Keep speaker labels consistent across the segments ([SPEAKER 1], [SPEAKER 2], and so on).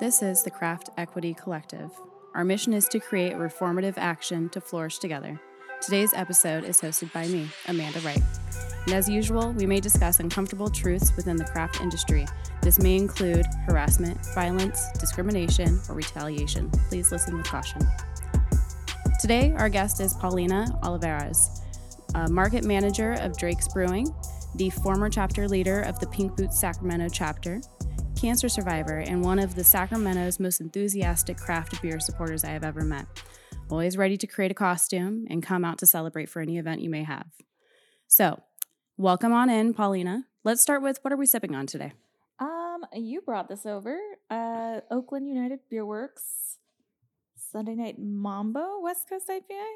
[SPEAKER 1] This is the Craft Equity Collective. Our mission is to create reformative action to flourish together. Today's episode is hosted by me, Amanda Wright. And as usual, we may discuss uncomfortable truths within the craft industry. This may include harassment, violence, discrimination, or retaliation. Please listen with caution. Today, our guest is Paulina Olivares, market manager of Drake's Brewing, the former chapter leader of the Pink Boots Sacramento chapter, cancer survivor, and one of the Sacramento's most enthusiastic craft beer supporters I have ever met. Always ready to create a costume and come out to celebrate for any event you may have. So, welcome on in, Paulina. Let's start with what are we sipping on today?
[SPEAKER 2] Um, you brought this over. Uh, Oakland United Beer Works Sunday Night Mambo West Coast IPA.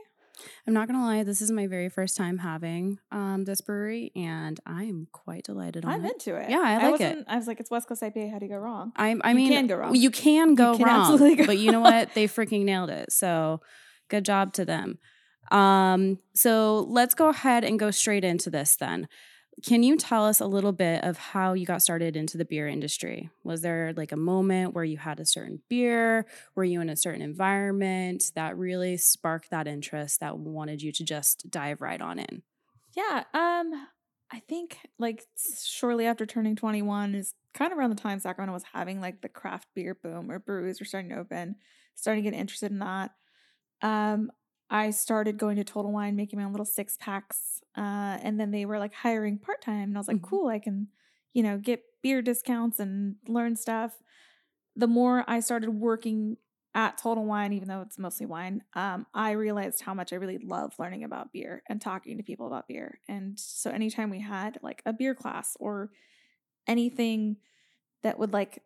[SPEAKER 1] I'm not gonna lie, this is my very first time having um, this brewery, and I'm quite delighted on
[SPEAKER 2] I'm
[SPEAKER 1] it.
[SPEAKER 2] into it.
[SPEAKER 1] Yeah, I like it.
[SPEAKER 2] I was like, it's West Coast IPA. How do you go wrong?
[SPEAKER 1] I, I
[SPEAKER 2] You
[SPEAKER 1] mean,
[SPEAKER 2] can go wrong.
[SPEAKER 1] You can go
[SPEAKER 2] can
[SPEAKER 1] wrong,
[SPEAKER 2] absolutely go
[SPEAKER 1] but you know what? They freaking nailed it. So, good job to them. Um, so let's go ahead and go straight into this then. Can you tell us a little bit of how you got started into the beer industry? Was there like a moment where you had a certain beer? Were you in a certain environment that really sparked that interest that wanted you to just dive right on in?
[SPEAKER 2] Yeah. Um, I think like shortly after turning 21 is kind of around the time Sacramento was having like the craft beer boom or breweries were starting to open, starting to get interested in that. Um, I started going to Total Wine, making my own little six packs. Uh, and then they were like hiring part time. And I was like,
[SPEAKER 1] Mhm.
[SPEAKER 2] cool, I can, you know, get beer discounts and learn stuff. The more I started working at Total Wine, even though it's mostly wine, um, I realized how much I really love learning about beer and talking to people about beer. And so anytime we had like a beer class or anything that would like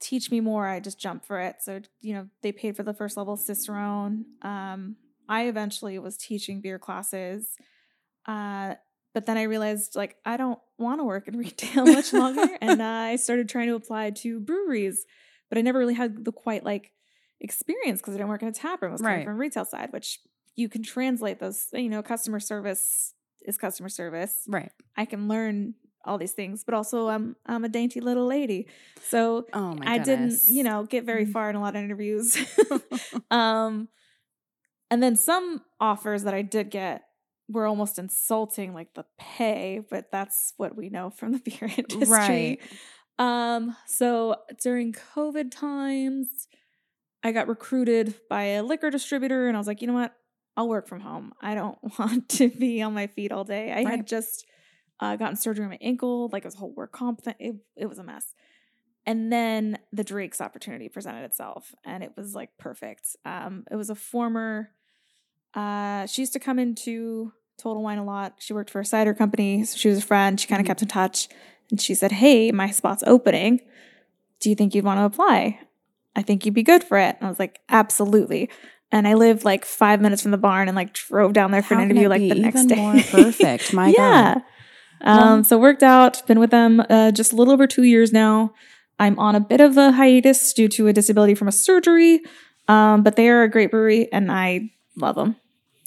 [SPEAKER 2] teach me more, I just jumped for it. So, you know, they paid for the first level Cicerone. Um, I eventually was teaching beer classes. Uh, but then I realized like I don't want to work in retail much longer. and uh, I started trying to apply to breweries, but I never really had the quite like experience because I didn't work in a tap room. I was coming
[SPEAKER 1] Right.
[SPEAKER 2] from retail side, which you can translate those, you know, customer service is customer service.
[SPEAKER 1] Right.
[SPEAKER 2] I can learn all these things, but also I'm I'm a dainty little lady. So
[SPEAKER 1] Oh
[SPEAKER 2] I didn't, you know, get very
[SPEAKER 1] Mm.
[SPEAKER 2] far in a lot of interviews. um and then some offers that I did get were almost insulting like the pay, but that's what we know from the beer industry.
[SPEAKER 1] Right.
[SPEAKER 2] Um so during COVID times I got recruited by a liquor distributor and I was like, "You know what? I'll work from home. I don't want to be on my feet all day." I
[SPEAKER 1] Right.
[SPEAKER 2] had just uh, gotten surgery on my ankle, like it was a whole work comp thing. It, it was a mess. And then the Drake's opportunity presented itself, and it was like perfect. Um, it was a former. Uh, she used to come into Total Wine a lot. She worked for a cider company, so she was a friend. She kind of
[SPEAKER 1] Mhm.
[SPEAKER 2] kept in touch, and she said, "Hey, my spot's opening. Do you think you'd want to apply? I think you'd be good for it." And I was like, "Absolutely." And I lived like five minutes from the barn, and like drove down there for
[SPEAKER 1] How
[SPEAKER 2] an interview like the next day.
[SPEAKER 1] more perfect? My
[SPEAKER 2] yeah.
[SPEAKER 1] God.
[SPEAKER 2] Um, so worked out, been with them uh, just a little over two years now. I'm on a bit of a hiatus due to a disability from a surgery, um, but they are a great brewery and I love them.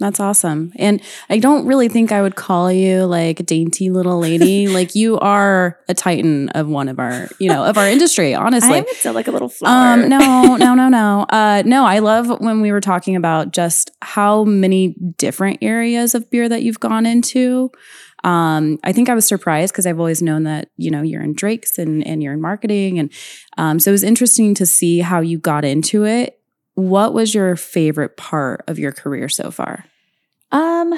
[SPEAKER 1] That's awesome. And I don't really think I would call you like a dainty little lady. like you are a titan of one of our, you know, of our industry, honestly.
[SPEAKER 2] I'm still like a little flower.
[SPEAKER 1] Um, no, no, no, no. Uh, no, I love when we were talking about just how many different areas of beer that you've gone into. Um, I think I was surprised because I've always known that, you know, you're in Drake's and, and you're in marketing. And um, so it was interesting to see how you got into it. What was your favorite part of your career so far?
[SPEAKER 2] Um,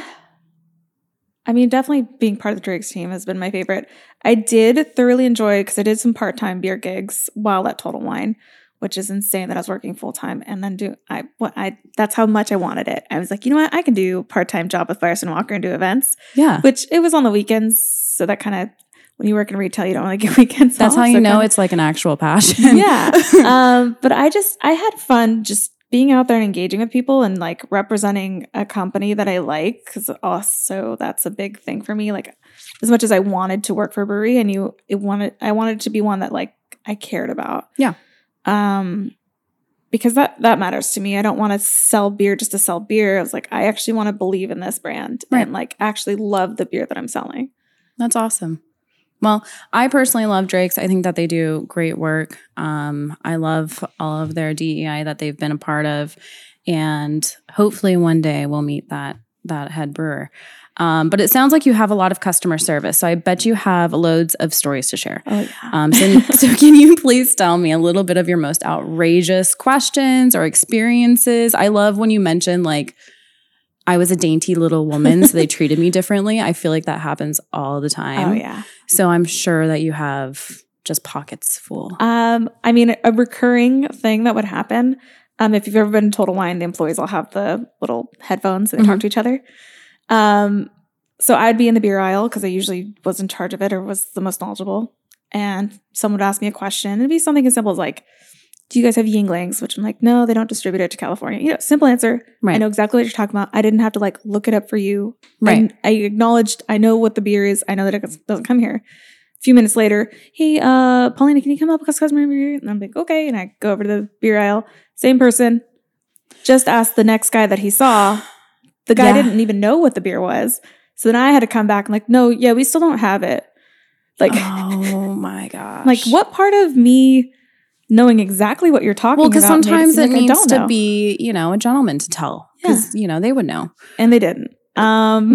[SPEAKER 2] I mean, definitely being part of the Drake's team has been my favorite. I did thoroughly enjoy because I did some part time beer gigs while at Total Wine, which is insane that I was working full time and then do I what I that's how much I wanted it. I was like, you know what, I can do part time job with Firestone Walker and do events,
[SPEAKER 1] Yeah.
[SPEAKER 2] which it was on the weekends, so that kind of when you work in retail, you don't really get weekends.
[SPEAKER 1] That's
[SPEAKER 2] off,
[SPEAKER 1] how you
[SPEAKER 2] so
[SPEAKER 1] know
[SPEAKER 2] kinda-
[SPEAKER 1] it's like an actual passion.
[SPEAKER 2] yeah. um, but I just I had fun just being out there and engaging with people and like representing a company that I like because also that's a big thing for me. Like as much as I wanted to work for a brewery, and you it wanted I wanted it to be one that like I cared about.
[SPEAKER 1] Yeah.
[SPEAKER 2] Um, because that that matters to me. I don't want to sell beer just to sell beer. I was like, I actually want to believe in this brand
[SPEAKER 1] Right.
[SPEAKER 2] and like actually love the beer that I'm selling.
[SPEAKER 1] That's awesome. Well, I personally love Drake's. I think that they do great work. Um, I love all of their DEI that they've been a part of, and hopefully one day we'll meet that that head brewer. Um, but it sounds like you have a lot of customer service, so I bet you have loads of stories to share.
[SPEAKER 2] Oh yeah.
[SPEAKER 1] Um, so, so can you please tell me a little bit of your most outrageous questions or experiences? I love when you mention like I was a dainty little woman, so they treated me differently. I feel like that happens all the time.
[SPEAKER 2] oh yeah.
[SPEAKER 1] So I'm sure that you have just pockets full.
[SPEAKER 2] Um, I mean, a recurring thing that would happen. Um, if you've ever been to Total Wine, the employees all have the little headphones and they talk to each other. Um, so I'd be in the beer aisle because I usually was in charge of it or was the most knowledgeable. And someone would ask me a question. It'd be something as simple as like, "Do you guys have Yuenglings?" Which I'm like, "No, they don't distribute it to California." You know, simple answer. I know exactly what you're talking about. I didn't have to like look it up for you.
[SPEAKER 1] Right.
[SPEAKER 2] I, I acknowledged. I know what the beer is. I know that it doesn't- come here. A few minutes later, hey, uh, Paulina, can you come up with customer beer? And I'm like, okay. And I go over to the beer aisle. Same person. Just asked the next guy that he saw. The guy
[SPEAKER 1] Yeah.
[SPEAKER 2] didn't even know what the beer was. So then I had to come back and like, no, yeah, we still don't have it. Like,
[SPEAKER 1] oh my gosh.
[SPEAKER 2] like what part of me knowing exactly what you're talking
[SPEAKER 1] Well,
[SPEAKER 2] about?
[SPEAKER 1] Well, because sometimes it
[SPEAKER 2] like
[SPEAKER 1] needs to
[SPEAKER 2] know?
[SPEAKER 1] be, you know, a gentleman to tell. Because, you know, they would know.
[SPEAKER 2] and they didn't. Um,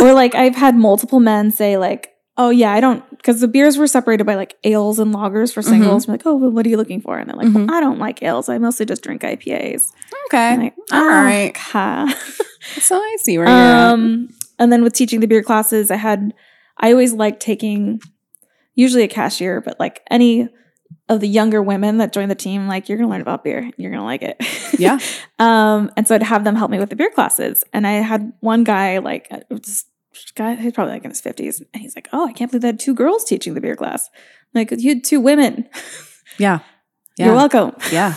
[SPEAKER 2] or like I've had multiple men say like, "Oh yeah, I don't," because the beers were separated by like ales and lagers for singles. I'm like, "Oh, well, what are you looking for?" And they're like,
[SPEAKER 1] Mhm.
[SPEAKER 2] well, "I don't like ales. I mostly just drink IPAs."
[SPEAKER 1] okay.
[SPEAKER 2] Like, "Oh,
[SPEAKER 1] right.
[SPEAKER 2] okay."
[SPEAKER 1] So I see where you're at.
[SPEAKER 2] um, and then with teaching the beer classes, I had I always liked taking usually a cashier, but like any of the younger women that join the team, like you're gonna learn about beer, you're gonna like it.
[SPEAKER 1] Yeah.
[SPEAKER 2] um, and so I'd have them help me with the beer classes. And I had one guy, like uh, this guy, he's probably like in his fifties, and he's like, "Oh, I can't believe they had two girls teaching the beer class. I'm like you had two women.
[SPEAKER 1] Yeah. Yeah.
[SPEAKER 2] You're welcome."
[SPEAKER 1] Yeah.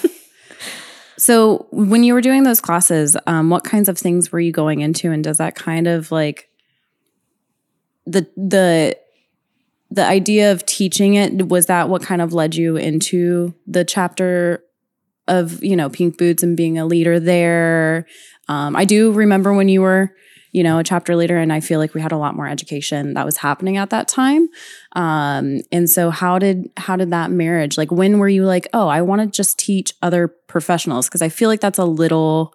[SPEAKER 1] So when you were doing those classes, um, what kinds of things were you going into, and does that kind of like the the the idea of teaching it was that what kind of led you into the chapter of you know pink boots and being a leader there? Um, i do remember when you were you know a chapter leader and i feel like we had a lot more education that was happening at that time. Um, and so how did how did that marriage like when were you like oh i want to just teach other professionals because i feel like that's a little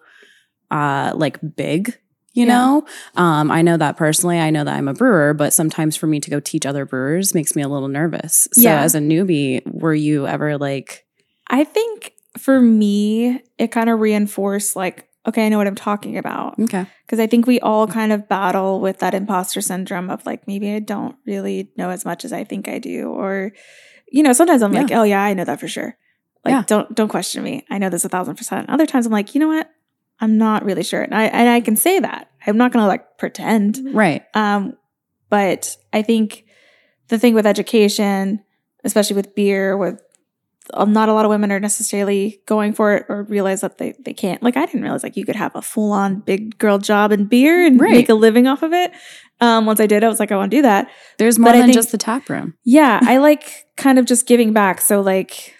[SPEAKER 1] uh like big you
[SPEAKER 2] Yeah.
[SPEAKER 1] know um i know that personally i know that i'm a brewer but sometimes for me to go teach other brewers makes me a little nervous so
[SPEAKER 2] Yeah.
[SPEAKER 1] as a newbie were you ever like
[SPEAKER 2] I think for me, it kind of reinforced like, okay, I know what I'm talking about.
[SPEAKER 1] okay
[SPEAKER 2] Because I think we all kind of battle with that imposter syndrome of like, maybe I don't really know as much as I think I do. Or, you know, sometimes I'm like, oh yeah, I know that for sure. Like,
[SPEAKER 1] Yeah.
[SPEAKER 2] don't don't question me. I know this a thousand percent. Other times I'm like, you know what? I'm not really sure. And I and I can say that. I'm not gonna like pretend.
[SPEAKER 1] right
[SPEAKER 2] Um, but I think the thing with education, especially with beer, with um, not a lot of women are necessarily going for it or realize that they, they can't. Like I didn't realize like you could have a full on big girl job in beer and
[SPEAKER 1] Right.
[SPEAKER 2] make a living off of it. Um, once I did, I was like, I want to do that.
[SPEAKER 1] there's more
[SPEAKER 2] But
[SPEAKER 1] than
[SPEAKER 2] think-
[SPEAKER 1] just the tap room
[SPEAKER 2] Yeah, I like kind of just giving back. So like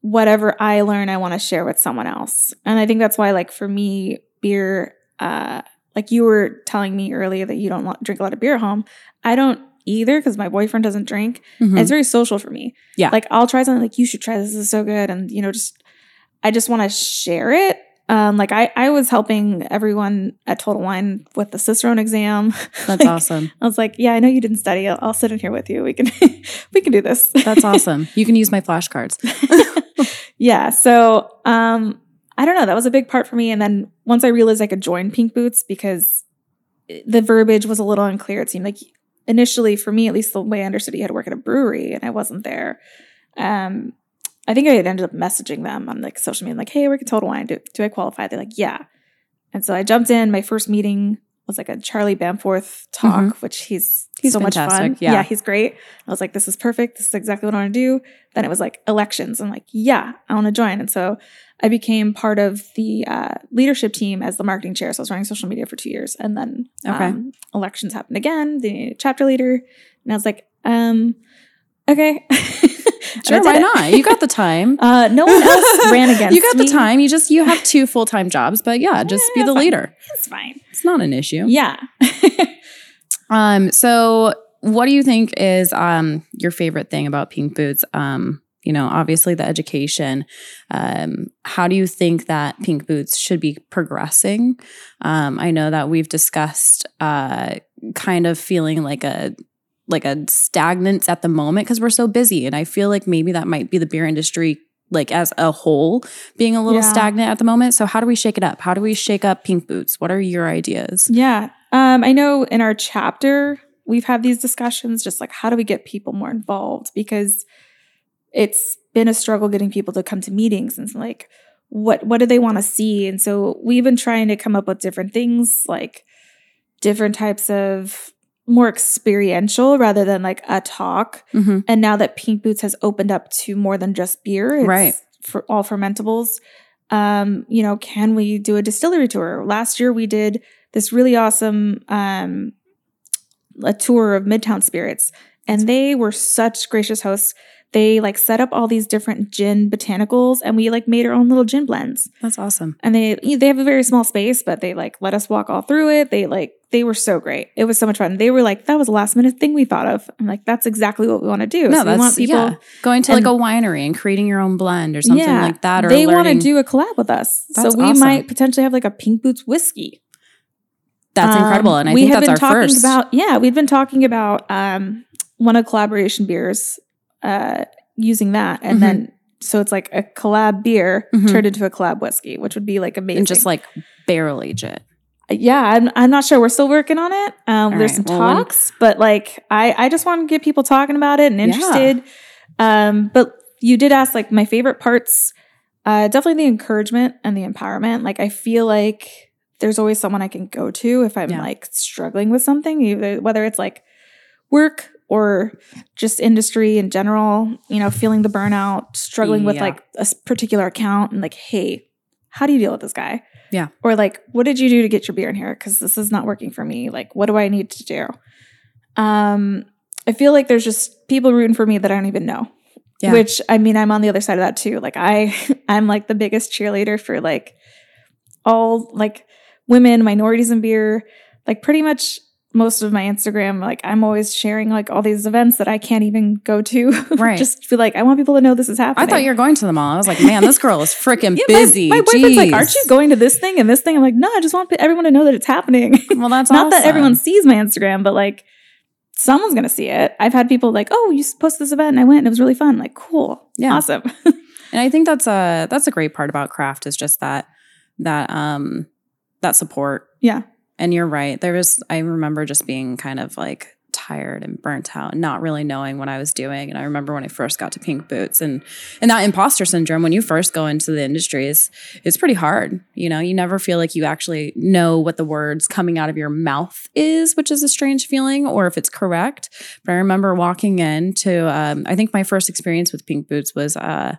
[SPEAKER 2] whatever I learn, I want to share with someone else. And I think that's why like for me, beer, uh, like you were telling me earlier that you don't drink a lot of beer at home. I don't either because my boyfriend doesn't drink.
[SPEAKER 1] Mhm.
[SPEAKER 2] It's very social for me.
[SPEAKER 1] Yeah.
[SPEAKER 2] Like I'll try something like you should try this. This is so good. And you know, just I just want to share it. Um, like I, I was helping everyone at Total Wine with the Cicerone exam.
[SPEAKER 1] that's
[SPEAKER 2] Like,
[SPEAKER 1] awesome
[SPEAKER 2] I was like, yeah, I know you didn't study. I'll, I'll sit in here with you. We can, we can do this.
[SPEAKER 1] that's awesome you can use my flashcards
[SPEAKER 2] yeah. So, um, I don't know. That was a big part for me. And then once I realized I could join Pink Boots because the verbiage was a little unclear, it seemed like initially for me, at least the way I understood, it, you had to work at a brewery and I wasn't there. Um, I think I had ended up messaging them on like social media, like, hey, we're Total Wine. Do, do I qualify? They're like, yeah. And so I jumped in. My first meeting was like a Charlie Bamforth talk, which he's,
[SPEAKER 1] Mm-hmm. He's
[SPEAKER 2] so much fun.
[SPEAKER 1] fantastic, yeah.
[SPEAKER 2] he's great. I was like, this is perfect. This is exactly what I want to do. Then it was like elections. I'm like, yeah, I want to join. And so I became part of the uh, leadership team as the marketing chair. So I was running social media for two years. And then
[SPEAKER 1] Okay.
[SPEAKER 2] um, elections happened again. They needed a chapter leader. And I was like, um, okay.
[SPEAKER 1] Sure why
[SPEAKER 2] it.
[SPEAKER 1] not you got the time
[SPEAKER 2] Uh, no one else ran against
[SPEAKER 1] you got
[SPEAKER 2] me.
[SPEAKER 1] the time you just you have two full-time jobs but yeah just be the
[SPEAKER 2] fine.
[SPEAKER 1] leader
[SPEAKER 2] It's fine.
[SPEAKER 1] it's not an issue
[SPEAKER 2] Yeah.
[SPEAKER 1] Um, so what do you think is um, your favorite thing about Pink Boots? Um, you know, obviously the education. Um, how do you think that Pink Boots should be progressing? Um, I know that we've discussed uh, kind of feeling like a like a stagnance at the moment because we're so busy, and I feel like maybe that might be the beer industry like as a whole being a little
[SPEAKER 2] Yeah.
[SPEAKER 1] stagnant at the moment. So how do we shake it up? How do we shake up Pink Boots? What are your ideas?
[SPEAKER 2] Yeah. Um, I know in our chapter, we've had these discussions just like how do we get people more involved? Because it's been a struggle getting people to come to meetings and like what what do they want to see? And so we've been trying to come up with different things like different types of more experiential rather than like a talk.
[SPEAKER 1] Mm-hmm.
[SPEAKER 2] And now that Pink Boots has opened up to more than just beer, it's
[SPEAKER 1] Right.
[SPEAKER 2] for all fermentables. Um, you know, can we do a distillery tour? Last year we did this really awesome um a tour of Midtown Spirits, and they were such gracious hosts. They like set up all these different gin botanicals, and we like made our own little gin blends.
[SPEAKER 1] That's awesome.
[SPEAKER 2] And they they have a very small space, but they like let us walk all through it. They like they were so great. It was so much fun. They were like that was a last minute thing we thought of. I'm like that's exactly what we want to do.
[SPEAKER 1] No,
[SPEAKER 2] so we
[SPEAKER 1] that's
[SPEAKER 2] want people.
[SPEAKER 1] yeah. Going to like a winery and creating your own blend or something
[SPEAKER 2] Yeah,
[SPEAKER 1] like that. Or
[SPEAKER 2] they want to do a collab with us,
[SPEAKER 1] That's
[SPEAKER 2] so we
[SPEAKER 1] awesome.
[SPEAKER 2] might potentially have like a Pink Boots whiskey.
[SPEAKER 1] That's
[SPEAKER 2] Um,
[SPEAKER 1] incredible, and I
[SPEAKER 2] we
[SPEAKER 1] think that's
[SPEAKER 2] been
[SPEAKER 1] our
[SPEAKER 2] talking
[SPEAKER 1] first.
[SPEAKER 2] about yeah we've been talking about um one of collaboration beers uh using that and
[SPEAKER 1] Mhm.
[SPEAKER 2] then so it's like a collab beer
[SPEAKER 1] Mhm.
[SPEAKER 2] turned into a collab whiskey which would be like amazing
[SPEAKER 1] and just like barrel age it.
[SPEAKER 2] Yeah I'm, I'm not sure. We're still working on it. Um there's
[SPEAKER 1] right,
[SPEAKER 2] some
[SPEAKER 1] well,
[SPEAKER 2] talks but like i i just want to get people talking about it and
[SPEAKER 1] Yeah.
[SPEAKER 2] interested. Um but you did ask like my favorite parts uh definitely the encouragement and the empowerment. Like i feel like there's always someone i can go to if i'm
[SPEAKER 1] Yeah.
[SPEAKER 2] like struggling with something either whether it's like work or just industry in general you know feeling the burnout struggling with like a particular account and like hey how do you deal with this guy
[SPEAKER 1] Yeah.
[SPEAKER 2] or like what did you do to get your beer in here? Because this is not working for me. Like what do i need to do? Um i feel like there's just people rooting for me that i don't even know.
[SPEAKER 1] Yeah.
[SPEAKER 2] which i mean i'm on the other side of that too. Like i i'm like the biggest cheerleader for like all like women minorities in beer like pretty much most of my instagram like i'm always sharing like all these events that i can't even go to
[SPEAKER 1] Right.
[SPEAKER 2] just feel like i want people to know this is happening.
[SPEAKER 1] I thought you were going to the mall. I was like, man, this girl is freaking
[SPEAKER 2] Yeah, my-
[SPEAKER 1] busy.
[SPEAKER 2] My, boyfriend's like, "Aren't you going to this thing and this thing?" I'm like, "No, I just want everyone to know that it's happening."
[SPEAKER 1] Well, that's
[SPEAKER 2] Not that everyone sees my Instagram, but like someone's gonna see it. I've had people like, "Oh, you posted this event and I went and it was really fun." Like, cool,
[SPEAKER 1] Yeah.
[SPEAKER 2] awesome.
[SPEAKER 1] And I think that's a that's a great part about craft is just that that um that support.
[SPEAKER 2] yeah,
[SPEAKER 1] And you're right. There was I remember just being kind of like tired and burnt out, not really knowing what I was doing. And I remember when I first got to Pink Boots and and that imposter syndrome when you first go into the industry is it's pretty hard. You know, you never feel like you actually know what the words coming out of your mouth is, which is a strange feeling, or if it's correct. But I remember walking into um, I think my first experience with Pink Boots was uh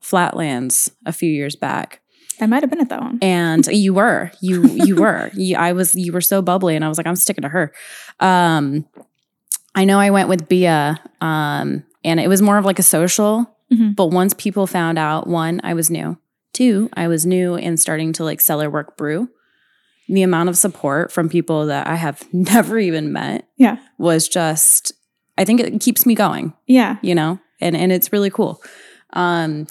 [SPEAKER 1] Flatlands a few years back
[SPEAKER 2] I might have been at that one.
[SPEAKER 1] and you were you you were you, i was you were so bubbly and i was like i'm sticking to her um i know i went with bia um and it was more of like a social
[SPEAKER 2] Mhm.
[SPEAKER 1] but once people found out one i was new two i was new and starting to like cellar work brew the amount of support from people that i have never even met
[SPEAKER 2] Yeah.
[SPEAKER 1] was just i think it keeps me going
[SPEAKER 2] Yeah,
[SPEAKER 1] you know and and it's really cool um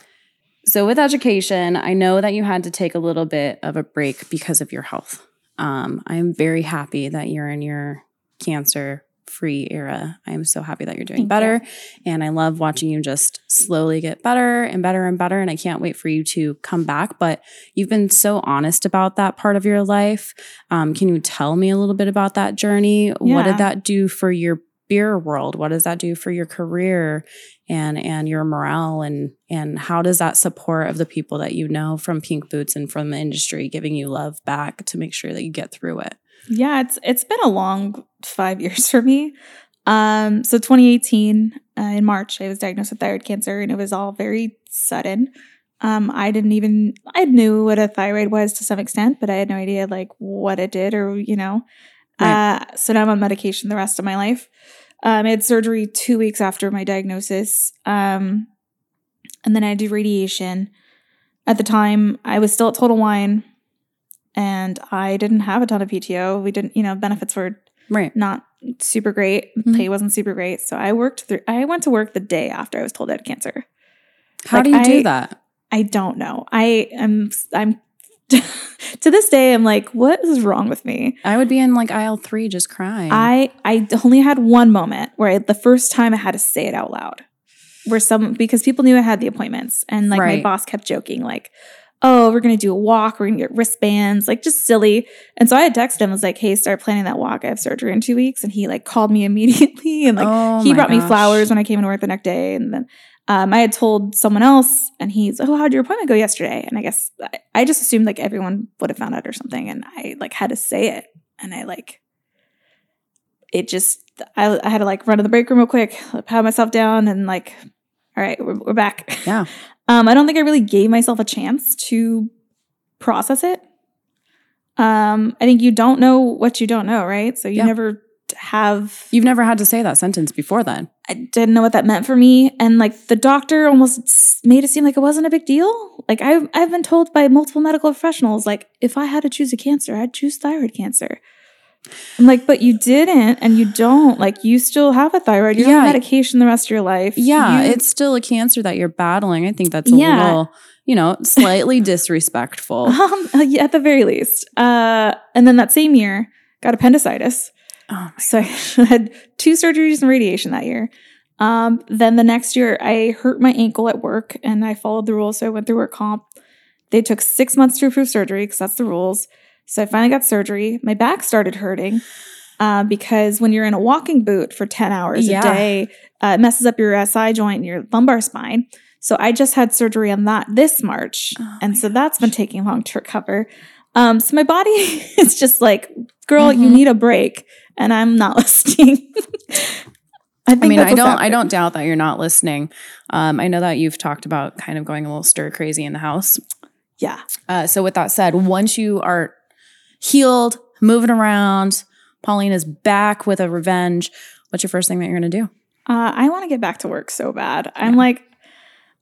[SPEAKER 1] so with education i know that you had to take a little bit of a break because of your health. Um i'm very happy that you're in your cancer free era. I am so happy that you're doing
[SPEAKER 2] Thank
[SPEAKER 1] better and i love watching you just slowly get better and better and better and i can't wait for you to come back. But you've been so honest about that part of your life. Um, can you tell me a little bit about that journey? What did that do for your beer world what does that do for your career and and your morale and and how does that support of the people that you know from pink boots and from the industry giving you love back to make sure that you get through it
[SPEAKER 2] yeah. It's it's been a long five years for me. Um, so 2018 uh, in March, I was diagnosed with thyroid cancer, and it was all very sudden. Um, I didn't even I knew what a thyroid was to some extent, but I had no idea like what it did or you know.
[SPEAKER 1] Right.
[SPEAKER 2] Uh, so now I'm on medication the rest of my life. Um, I had surgery two weeks after my diagnosis, um, and then I did radiation. At the time, I was still at Total Wine, and I didn't have a ton of PTO. We didn't, you know, benefits were
[SPEAKER 1] right
[SPEAKER 2] not super great.
[SPEAKER 1] Mhm.
[SPEAKER 2] Pay wasn't super great. So I worked through, I went to work the day after I was told I had cancer.
[SPEAKER 1] How
[SPEAKER 2] Like,
[SPEAKER 1] do you do that?
[SPEAKER 2] I don't know. I am, I'm, to this day, I'm like, what is wrong with me?
[SPEAKER 1] I would be in like aisle three just crying.
[SPEAKER 2] I, I only had one moment where I, the first time I had to say it out loud, where some, because people knew I had the appointments and like my boss kept joking, like, oh, we're going to do a walk. We're going to get wristbands, like just silly. And so I had texted him, I was like, hey, start planning that walk. I have surgery in two weeks. And he like called me immediately and like,
[SPEAKER 1] Oh
[SPEAKER 2] he brought me flowers when I came into work the next day. And then um, I had told someone else, and he's, oh, how'd your appointment go yesterday? And I guess I, I just assumed like everyone would have found out or something. And I like had to say it. And I like, it just, I, I had to like run to the break room real quick, pat myself down, and like, all right, we're, we're back.
[SPEAKER 1] Yeah.
[SPEAKER 2] Um, I don't think I really gave myself a chance to process it. Um, I think you don't know what you don't know, right? So you
[SPEAKER 1] Yeah.
[SPEAKER 2] never have
[SPEAKER 1] You've never had to say that sentence before then.
[SPEAKER 2] I didn't know what that meant for me. And like the doctor almost made it seem like it wasn't a big deal. Like I've, I've been told by multiple medical professionals, like, if I had to choose a cancer, I'd choose thyroid cancer. I'm like, but you didn't and you don't. Like, you still have a thyroid. You're
[SPEAKER 1] Yeah.
[SPEAKER 2] on medication the rest of your life.
[SPEAKER 1] Yeah,
[SPEAKER 2] You-
[SPEAKER 1] it's still a cancer that you're battling. I think that's a
[SPEAKER 2] Yeah.
[SPEAKER 1] little, you know, slightly disrespectful.
[SPEAKER 2] um, yeah, at the very least. Uh, and then that same year, got appendicitis.
[SPEAKER 1] Oh
[SPEAKER 2] So I had two surgeries and radiation that year. Um, then the next year, I hurt my ankle at work and I followed the rules. So I went through work comp. They took six months to approve surgery because that's the rules. So I finally got surgery. My back started hurting uh, because when you're in a walking boot for 10 hours
[SPEAKER 1] Yeah.
[SPEAKER 2] a day, uh, it messes up your SI joint and your lumbar spine. So I just had surgery on that this March.
[SPEAKER 1] Oh
[SPEAKER 2] and so that's been taking long to recover. Um, so my body is just like, girl, you
[SPEAKER 1] Mhm.
[SPEAKER 2] need a break. And I'm not listening. I,
[SPEAKER 1] I mean, I don't I don't doubt that you're not listening. Um, I know that you've talked about kind of going a little stir crazy in the house.
[SPEAKER 2] Yeah.
[SPEAKER 1] Uh, so with that said, once you are healed, moving around, Pauline is back with a revenge. What's your first thing that you're gonna do?
[SPEAKER 2] Uh, I want to get back to work so bad. I'm like,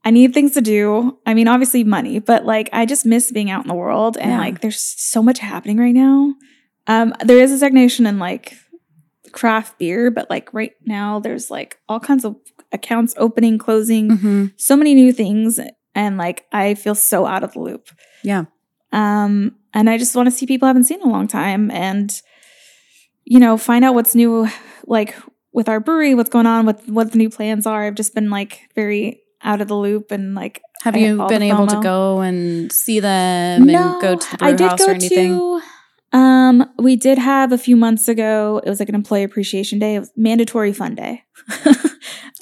[SPEAKER 2] I need things to do. I mean, obviously money, but like I just miss being out in the world and
[SPEAKER 1] Yeah.
[SPEAKER 2] like there's so much happening right now. Um, there is a stagnation in like craft beer, but like right now there's like all kinds of accounts opening, closing,
[SPEAKER 1] Mm-hmm.
[SPEAKER 2] so many new things, and like I feel so out of the loop.
[SPEAKER 1] Yeah.
[SPEAKER 2] Um, and I just want to see people I haven't seen in a long time and, you know, find out what's new, like with our brewery, what's going on, what what the new plans are. I've just been like very out of the loop and like
[SPEAKER 1] Have
[SPEAKER 2] I-
[SPEAKER 1] you been able to go and see them and go to the brew
[SPEAKER 2] I did
[SPEAKER 1] house
[SPEAKER 2] go
[SPEAKER 1] or anything?
[SPEAKER 2] to. Um, we did have a few months ago. It was like an employee appreciation day. It was mandatory fun day.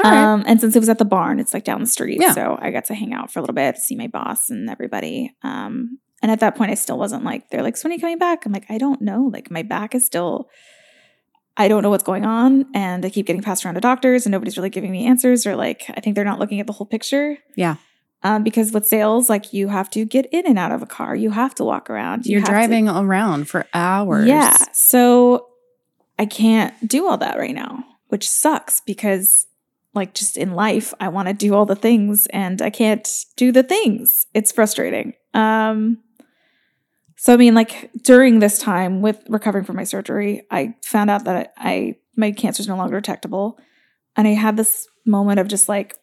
[SPEAKER 1] Right.
[SPEAKER 2] Um, and since it was at the barn, it's like down the street.
[SPEAKER 1] Yeah.
[SPEAKER 2] So I got to hang out for a little bit, see my boss and everybody. Um, and at that point, I still wasn't like, they're like, so when are you coming back? I'm like, I don't know. Like, my back is still, I don't know what's going on. And I keep getting passed around to doctors and nobody's really giving me answers or like, I think they're not looking at the whole picture.
[SPEAKER 1] Yeah.
[SPEAKER 2] Um, because with sales, like, you have to get in and out of a car, you have to walk around. you
[SPEAKER 1] You're
[SPEAKER 2] have to-
[SPEAKER 1] driving around for hours.
[SPEAKER 2] yeah. So I can't do all that right now, which sucks because, like, just in life, I want to do all the things and I can't do the things. It's frustrating. Um, so I mean, like during this time with recovering from my surgery, I found out that I my cancer is no longer detectable, and I had this moment of just like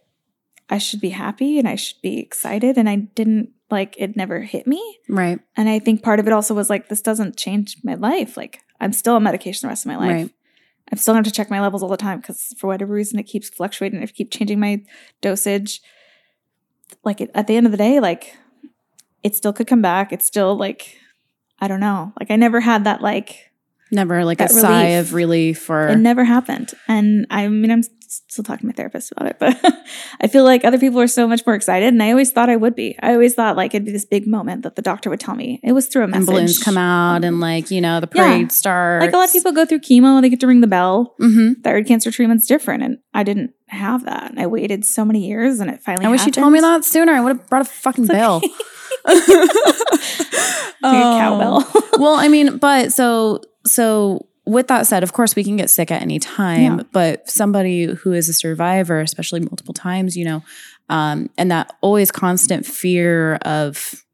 [SPEAKER 2] I should be happy and I should be excited, and I didn't like it. Never hit me,
[SPEAKER 1] Right.
[SPEAKER 2] and I think part of it also was like, this doesn't change my life. Like, I'm still on medication the rest of my life.
[SPEAKER 1] Right.
[SPEAKER 2] I'm still going to have to check my levels all the time because for whatever reason, it keeps fluctuating. I keep changing my dosage. Like, it, at the end of the day, like, it still could come back. It's still like, I don't know. Like, I never had that, like,
[SPEAKER 1] Never like a
[SPEAKER 2] That
[SPEAKER 1] sigh of relief or
[SPEAKER 2] it never happened. And I mean, I'm still talking to my therapist about it, but I feel like other people are so much more excited. And I always thought I would be. I always thought like it'd be this big moment that the doctor would tell me. It was through a
[SPEAKER 1] and
[SPEAKER 2] message.
[SPEAKER 1] balloons come out and like, you know, the
[SPEAKER 2] Yeah.
[SPEAKER 1] parade starts.
[SPEAKER 2] Like a lot of people go through chemo and they get to ring the bell.
[SPEAKER 1] Mm-hmm.
[SPEAKER 2] Thyroid cancer treatment's different, and I didn't have that. And I waited so many years, and it finally.
[SPEAKER 1] I wish you told me that sooner. I would have brought a fucking
[SPEAKER 2] okay.
[SPEAKER 1] bill.
[SPEAKER 2] Like a cowbell.
[SPEAKER 1] well, I mean, but so so with that said, of course we can get sick at any time,
[SPEAKER 2] Yeah.
[SPEAKER 1] but somebody who is a survivor, especially multiple times, you know, um, and that always constant fear of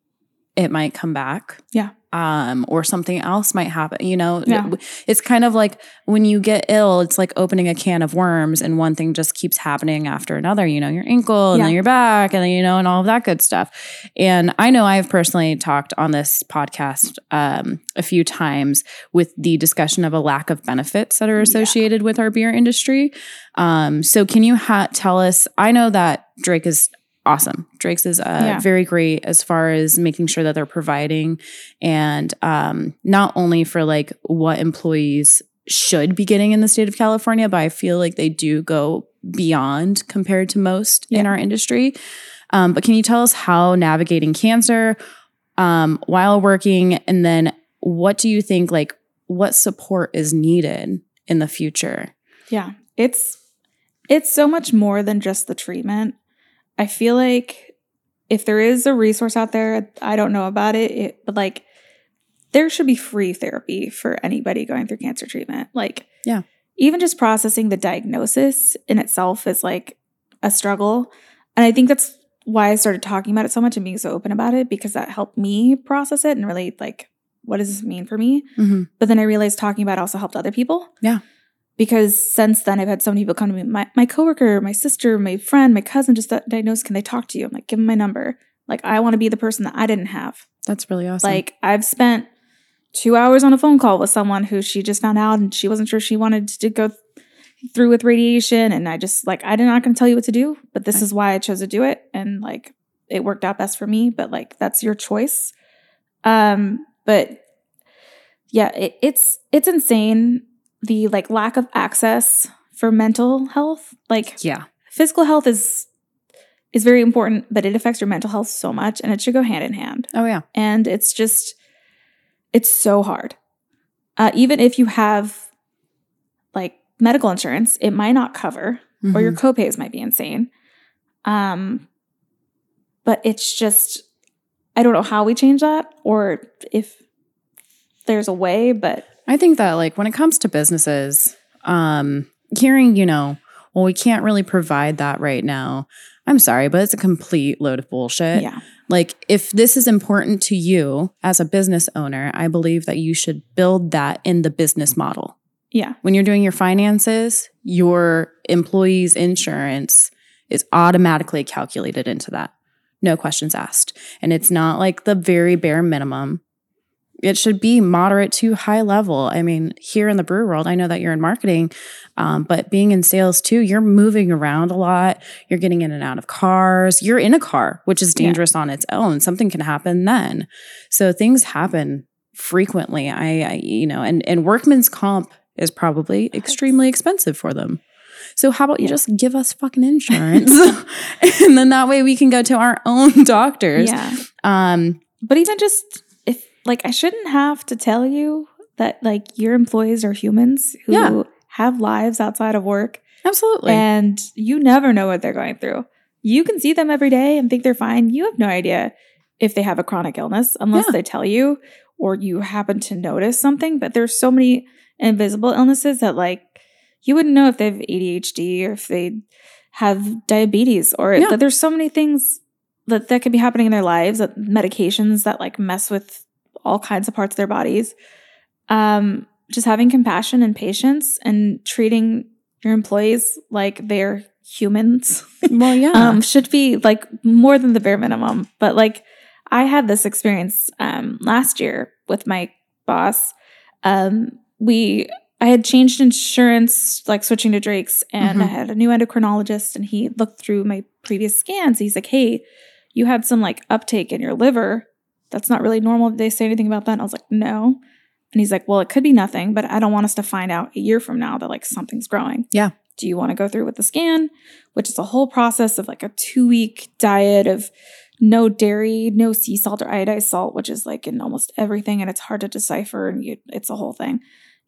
[SPEAKER 1] it might come back.
[SPEAKER 2] Yeah.
[SPEAKER 1] Um, or something else might happen. You know,
[SPEAKER 2] Yeah.
[SPEAKER 1] it's kind of like when you get ill, it's like opening a can of worms and one thing just keeps happening after another, you know, your ankle and
[SPEAKER 2] Yeah.
[SPEAKER 1] then your back and then, you know, and all of that good stuff. And I know I've personally talked on this podcast um, a few times with the discussion of a lack of benefits that are
[SPEAKER 2] Yeah.
[SPEAKER 1] associated with our beer industry. Um, so can you ha- tell us, I know that Drake is awesome. Drake's is uh,
[SPEAKER 2] Yeah.
[SPEAKER 1] very great as far as making sure that they're providing and um, not only for like what employees should be getting in the state of California, but I feel like they do go beyond compared to most in our industry. Um, but can you tell us how navigating cancer um, while working, and then what do you think like what support is needed in the future?
[SPEAKER 2] Yeah. It's it's so much more than just the treatment. I feel like if there is a resource out there, I don't know about it, it but like there should be free therapy for anybody going through cancer treatment. Like
[SPEAKER 1] Yeah.
[SPEAKER 2] Even just processing the diagnosis in itself is like a struggle. And I think that's why I started talking about it so much and being so open about it because that helped me process it and really like what does this mean for me?
[SPEAKER 1] Mm-hmm.
[SPEAKER 2] But then I realized talking about it also helped other people.
[SPEAKER 1] Yeah.
[SPEAKER 2] Because since then I've had so many people come to me, my, my coworker, my sister, my friend, my cousin just diagnosed. Can they talk to you? I'm like, give them my number. Like I want to be the person that I didn't have.
[SPEAKER 1] That's really awesome.
[SPEAKER 2] Like I've spent two hours on a phone call with someone who she just found out and she wasn't sure she wanted to go th- through with radiation. And I just like, I'm not going to tell you what to do, but this
[SPEAKER 1] Right.
[SPEAKER 2] is why I chose to do it. And like, it worked out best for me, but like, that's your choice. Um, but yeah, it, it's, it's insane. The like lack of access for mental health, like
[SPEAKER 1] yeah,
[SPEAKER 2] physical health is, is very important, but it affects your mental health so much and it should go hand in hand.
[SPEAKER 1] Oh yeah,
[SPEAKER 2] and it's just it's so hard. Uh, even if you have like medical insurance it might not cover or your
[SPEAKER 1] Mhm.
[SPEAKER 2] copays might be insane. Um but it's just i don't know how we change that or if there's a way but
[SPEAKER 1] I think that like when it comes to businesses, um, hearing, you know, well, we can't really provide that right now. I'm sorry, but it's a complete load of bullshit.
[SPEAKER 2] yeah
[SPEAKER 1] Like, if this is important to you as a business owner, I believe that you should build that in the business model.
[SPEAKER 2] yeah
[SPEAKER 1] When you're doing your finances, your employee's insurance is automatically calculated into that. No questions asked. And it's not like the very bare minimum. It should be moderate to high level. I mean, here in the brew world, I know that you're in marketing, um, but being in sales too, you're moving around a lot. You're getting in and out of cars. You're in a car, which is
[SPEAKER 2] Yeah.
[SPEAKER 1] dangerous on its own. Something can happen then. So things happen frequently. I, I you know, and and workman's comp is probably extremely expensive for them. So how about you
[SPEAKER 2] Yeah.
[SPEAKER 1] just give us fucking insurance, and then that way we can go to our own doctors.
[SPEAKER 2] yeah
[SPEAKER 1] Um,
[SPEAKER 2] but even just like i shouldn't have to tell you that like your employees are humans who
[SPEAKER 1] Yeah.
[SPEAKER 2] have lives outside of work
[SPEAKER 1] absolutely.
[SPEAKER 2] and you never know what they're going through. You can see them every day and think they're fine. You have no idea if they have a chronic illness unless
[SPEAKER 1] Yeah.
[SPEAKER 2] they tell you or you happen to notice something. But there's so many invisible illnesses that like you wouldn't know if they have ADHD or if they have diabetes or
[SPEAKER 1] Yeah.
[SPEAKER 2] that there's so many things that that could be happening in their lives, that medications that like mess with all kinds of parts of their bodies. Um, just having compassion and patience and treating your employees like they're humans
[SPEAKER 1] well, yeah.
[SPEAKER 2] um, should be like more than the bare minimum. But like I had this experience um, last year with my boss. Um, we I had changed insurance, like switching to Drake's, and I
[SPEAKER 1] Mhm.
[SPEAKER 2] had a new endocrinologist, and he looked through my previous scans. He's like, "Hey, you had some like uptake in your liver. That's not really normal. Did they say anything about that?" And I was like, "No." And he's like, "Well, it could be nothing, but I don't want us to find out a year from now that like something's growing."
[SPEAKER 1] Yeah.
[SPEAKER 2] Do you want to go through with the scan, which is a whole process of like a two week diet of no dairy, no sea salt or iodized salt, which is like in almost everything, and it's hard to decipher, and you, it's a whole thing.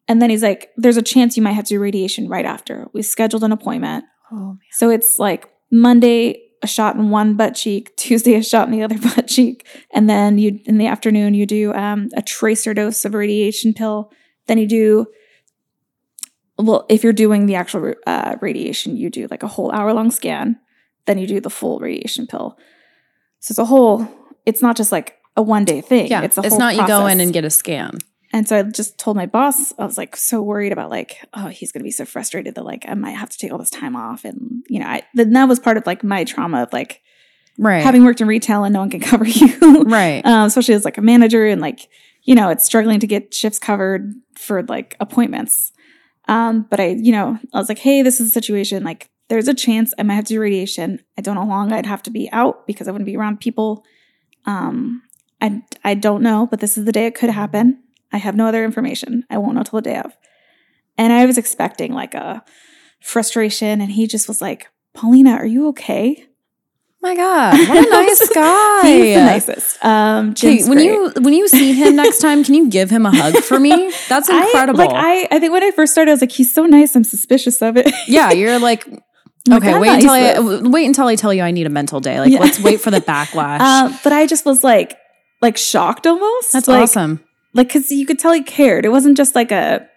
[SPEAKER 2] And then he's like, "There's a chance you might have to do radiation right after." We scheduled an appointment,
[SPEAKER 1] oh,
[SPEAKER 2] so it's like Monday a shot in one butt cheek, Tuesday a shot in the other butt cheek, and then you in the afternoon you do um, a tracer dose of radiation pill. Then you do well if you're doing the actual uh, radiation, you do like a whole hour long scan. Then you do the full radiation pill. So it's a whole. It's not just like a one day thing.
[SPEAKER 1] Yeah,
[SPEAKER 2] it's a whole it's
[SPEAKER 1] not you go in and get a scan.
[SPEAKER 2] And so I just told my boss, I was like so worried about like, oh, he's gonna be so frustrated that like I might have to take all this time off. And you know, I then that was part of like my trauma of like
[SPEAKER 1] Right.
[SPEAKER 2] having worked in retail and no one can cover you.
[SPEAKER 1] right.
[SPEAKER 2] um, especially as like a manager and like, you know, it's struggling to get shifts covered for like appointments. Um, but I, you know, I was like, hey, this is a situation. Like, there's a chance I might have to do radiation. I don't know how long I'd have to be out because I wouldn't be around people. Um, I I don't know, but this is the day it could happen. I have no other information. I won't know till the day of. And I was expecting like a frustration, and he just was like, Paulina, are you okay?
[SPEAKER 1] my God, what a nice guy.
[SPEAKER 2] He's the nicest. Um, Jim's
[SPEAKER 1] when
[SPEAKER 2] great.
[SPEAKER 1] you when you see him next time, can you give him a hug for me? That's incredible.
[SPEAKER 2] I, like I, I think when I first started, I was like, he's so nice. I'm suspicious of it.
[SPEAKER 1] yeah, you're like okay. Wait until I wait until I tell you I need a mental day. Like
[SPEAKER 2] Yeah.
[SPEAKER 1] let's wait for the backlash.
[SPEAKER 2] Uh, but I just was like, like shocked almost.
[SPEAKER 1] That's
[SPEAKER 2] like,
[SPEAKER 1] awesome.
[SPEAKER 2] Like, cause you could tell he cared. It wasn't just like a,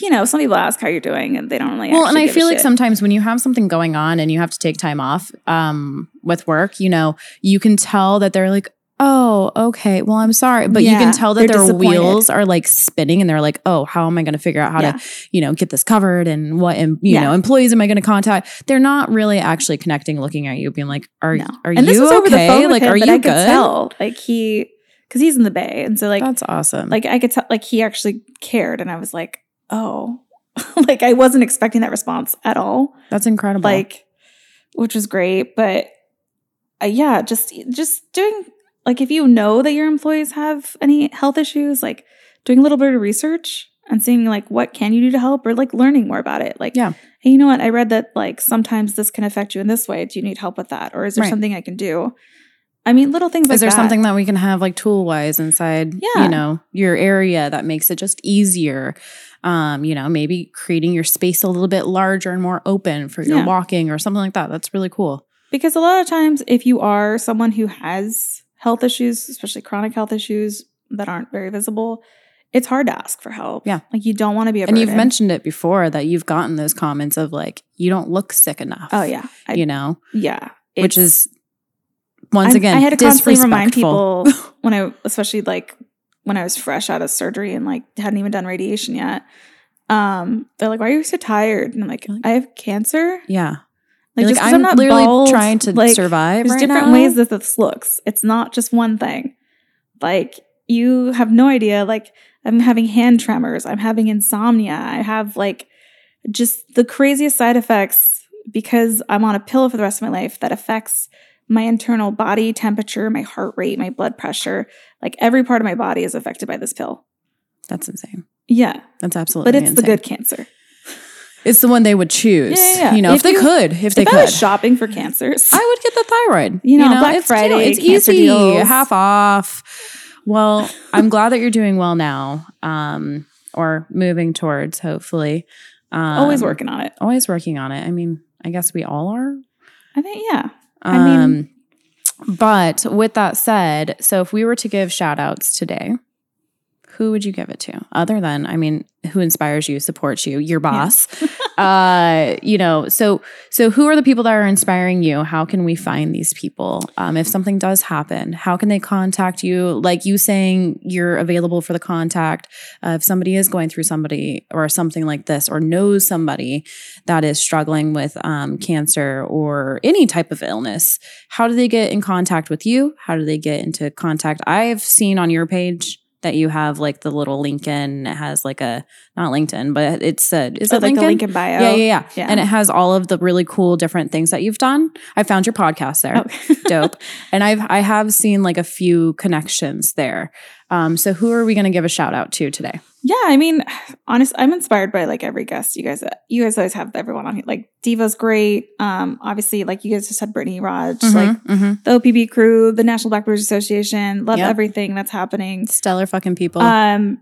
[SPEAKER 2] you know, some people ask how you're doing and they don't really.
[SPEAKER 1] Well, and I feel like sometimes when you have something going on and you have to take time off um, with work, you know, you can tell that they're like, oh, okay, well, I'm sorry. But you can tell that their wheels are like spinning and they're like, oh, how am I going to figure out how
[SPEAKER 2] Yeah.
[SPEAKER 1] to, you know, get this covered and what, em- you
[SPEAKER 2] Yeah.
[SPEAKER 1] know, employees am I going to contact? They're not really actually connecting, looking at you, being like, are,
[SPEAKER 2] No.
[SPEAKER 1] are
[SPEAKER 2] and this
[SPEAKER 1] you
[SPEAKER 2] was over the
[SPEAKER 1] okay? Like,
[SPEAKER 2] him,
[SPEAKER 1] are you good?
[SPEAKER 2] tell, like he, because he's in the Bay, and so like,
[SPEAKER 1] That's awesome.
[SPEAKER 2] like I could tell, like he actually cared, and I was like, oh, like I wasn't expecting that response at all.
[SPEAKER 1] That's incredible.
[SPEAKER 2] like which was great but uh, yeah just just doing like if you know that your employees have any health issues like doing a little bit of research and seeing like what can you do to help or like learning more about it like
[SPEAKER 1] Yeah.
[SPEAKER 2] hey you know what i read that like sometimes this can affect you in this way do you need help with that or is there
[SPEAKER 1] Right.
[SPEAKER 2] something i can do i mean little things like
[SPEAKER 1] is there
[SPEAKER 2] that.
[SPEAKER 1] something that we can have like tool wise inside
[SPEAKER 2] Yeah.
[SPEAKER 1] you know your area that makes it just easier um you know maybe creating your space a little bit larger and more open for your
[SPEAKER 2] Yeah.
[SPEAKER 1] walking or something like that that's really cool
[SPEAKER 2] Because a lot of times, if you are someone who has health issues, especially chronic health issues that aren't very visible, it's hard to ask for help.
[SPEAKER 1] Yeah.
[SPEAKER 2] Like you don't want to be a
[SPEAKER 1] and you've mentioned it before that you've gotten those comments of like you don't look sick enough
[SPEAKER 2] Oh, yeah. I-
[SPEAKER 1] you know
[SPEAKER 2] Yeah.
[SPEAKER 1] which is once again
[SPEAKER 2] I had to constantly remind people when I, especially like when I was fresh out of surgery and like hadn't even done radiation yet. Um, they're like, "Why are you so tired?" And I'm like, "I have cancer."
[SPEAKER 1] yeah
[SPEAKER 2] Like,
[SPEAKER 1] like,
[SPEAKER 2] 'cause
[SPEAKER 1] i'm,
[SPEAKER 2] not
[SPEAKER 1] literally
[SPEAKER 2] bald,
[SPEAKER 1] trying to
[SPEAKER 2] like,
[SPEAKER 1] survive
[SPEAKER 2] There's
[SPEAKER 1] right
[SPEAKER 2] different
[SPEAKER 1] now.
[SPEAKER 2] ways that this looks. It's not just one thing. Like you have no idea. Like I'm having hand tremors. I'm having insomnia. I have like just the craziest side effects because I'm on a pill for the rest of my life that affects my internal body temperature, my heart rate, my blood pressure. Like every part of my body is affected by this pill.
[SPEAKER 1] that's insane
[SPEAKER 2] Yeah,
[SPEAKER 1] that's absolutely
[SPEAKER 2] but it's the good cancer.
[SPEAKER 1] it's the one they would choose
[SPEAKER 2] Yeah, yeah, yeah.
[SPEAKER 1] you know if,
[SPEAKER 2] If
[SPEAKER 1] they
[SPEAKER 2] you-
[SPEAKER 1] could if they
[SPEAKER 2] if
[SPEAKER 1] could
[SPEAKER 2] shopping for cancers,
[SPEAKER 1] I would get the thyroid.
[SPEAKER 2] You know, Black
[SPEAKER 1] it's
[SPEAKER 2] Friday,
[SPEAKER 1] it's easy,
[SPEAKER 2] deals.
[SPEAKER 1] half off. Well, I'm glad that you're doing well now, um, or moving towards, hopefully. Um,
[SPEAKER 2] always working on it.
[SPEAKER 1] Always working on it. I mean, I guess we all are.
[SPEAKER 2] I think yeah.
[SPEAKER 1] Um,
[SPEAKER 2] I mean-
[SPEAKER 1] but with that said, so if we were to give shout outs today, who would you give it to? Other than, I mean, who inspires you, supports you, your boss. uh, you know, so so who are the people that are inspiring you? How can we find these people? Um, if something does happen, how can they contact you? Like you saying you're available for the contact. Uh, if somebody is going through somebody or something like this, or knows somebody that is struggling with um, cancer or any type of illness, how do they get in contact with you? How do they get into contact? I've seen on your page that you have like the little LinkedIn. It has like a not LinkedIn, but it's a is
[SPEAKER 2] Oh,
[SPEAKER 1] it
[SPEAKER 2] like
[SPEAKER 1] LinkedIn?
[SPEAKER 2] the link in bio.
[SPEAKER 1] yeah, yeah, yeah,
[SPEAKER 2] Yeah.
[SPEAKER 1] And it has all of the really cool different things that you've done. I found your podcast there.
[SPEAKER 2] Oh.
[SPEAKER 1] Dope. And I've I have seen like a few connections there. Um, so who are we going to give a shout out to today?
[SPEAKER 2] Yeah, I mean, honest, I'm inspired by like every guest you guys. You guys always have everyone on here. Like Diva's great. Um, obviously, like you guys just had Brittany Raj, like
[SPEAKER 1] Mhm.
[SPEAKER 2] the OPB crew, the National Black Brewers Association. Love
[SPEAKER 1] Yep.
[SPEAKER 2] everything that's happening.
[SPEAKER 1] stellar fucking people.
[SPEAKER 2] Um,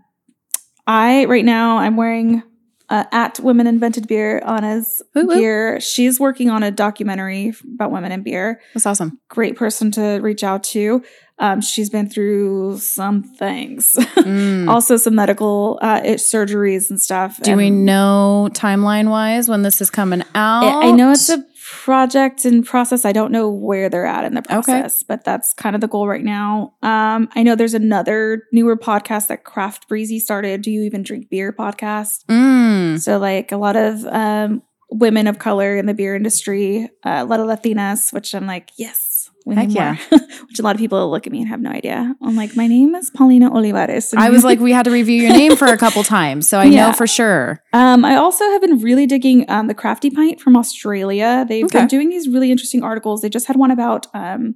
[SPEAKER 2] I right now I'm wearing uh, at Women Invented Beer Anna's
[SPEAKER 1] Woo woo.
[SPEAKER 2] gear. She's working on a documentary about women in beer.
[SPEAKER 1] That's awesome.
[SPEAKER 2] Great person to reach out to. Um, she's been through some things.
[SPEAKER 1] Mm.
[SPEAKER 2] also some medical uh, it- surgeries and stuff.
[SPEAKER 1] Do we
[SPEAKER 2] And
[SPEAKER 1] know timeline wise when this is coming out?
[SPEAKER 2] I know it's a project and process. I don't know where they're at in the process, but that's kind of the goal right now. Um, I know there's another newer podcast that Craft Breezy started. Do you even drink beer? Podcast.
[SPEAKER 1] Mm.
[SPEAKER 2] So like a lot of um, women of color in the beer industry, uh, a lot of Latinas, which I'm like, yes,
[SPEAKER 1] Heck
[SPEAKER 2] need
[SPEAKER 1] yeah.
[SPEAKER 2] which a lot of people look at me and have no idea. I'm like, my name is Paulina Olivares.
[SPEAKER 1] I was like, we had to review your name for a couple times, so I
[SPEAKER 2] Yeah.
[SPEAKER 1] know for sure.
[SPEAKER 2] Um, I also have been really digging um, the Crafty Pint from Australia. They've
[SPEAKER 1] Okay.
[SPEAKER 2] been doing these really interesting articles. They just had one about um,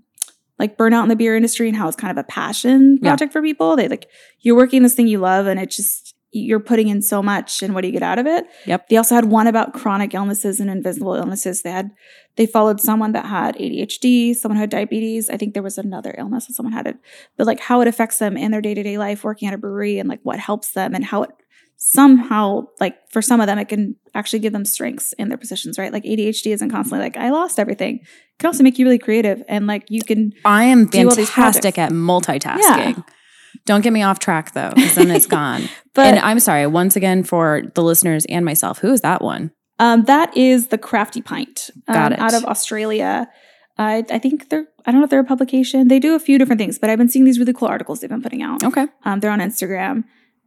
[SPEAKER 2] like burnout in the beer industry and how it's kind of a passion
[SPEAKER 1] Yeah.
[SPEAKER 2] project for people. They like you're working this thing you love, and it just you're putting in so much, and what do you get out of it?
[SPEAKER 1] Yep.
[SPEAKER 2] They also had one about chronic illnesses and invisible illnesses. They had they followed someone that had ADHD, someone who had diabetes. I think there was another illness that someone had it, but like how it affects them in their day to day life working at a brewery, and like what helps them, and how it somehow like for some of them it can actually give them strengths in their positions right like adhd isn't constantly like i lost everything it can also make you really creative and like you can
[SPEAKER 1] I am
[SPEAKER 2] Do all these
[SPEAKER 1] fantastic at multitasking.
[SPEAKER 2] Yeah.
[SPEAKER 1] Don't get me off track though, because then it's gone.
[SPEAKER 2] but
[SPEAKER 1] and I'm sorry once again for the listeners and myself. Who is that one?
[SPEAKER 2] um that is the crafty pint um,
[SPEAKER 1] Got it.
[SPEAKER 2] out of australia I I think they're I don't know if they're a publication. They do a few different things, but I've been seeing these really cool articles they've been putting out.
[SPEAKER 1] Okay.
[SPEAKER 2] Um, they're on Instagram.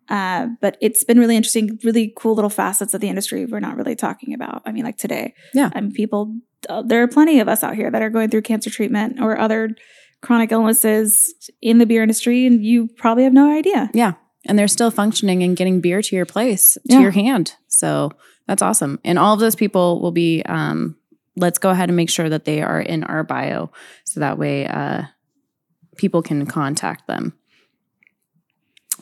[SPEAKER 2] Uh, but it's been really interesting, really cool little facets of the industry we're not really talking about. I mean, like today,
[SPEAKER 1] Yeah.
[SPEAKER 2] I mean, people. Uh, there are plenty of us out here that are going through cancer treatment or other chronic illnesses in the beer industry, and you probably have no idea. Yeah.
[SPEAKER 1] And they're still functioning and getting beer to your place, to
[SPEAKER 2] Yeah.
[SPEAKER 1] your hand. So that's awesome. And all of those people will be. Um, let's go ahead and make sure that they are in our bio, so that way uh, people can contact them.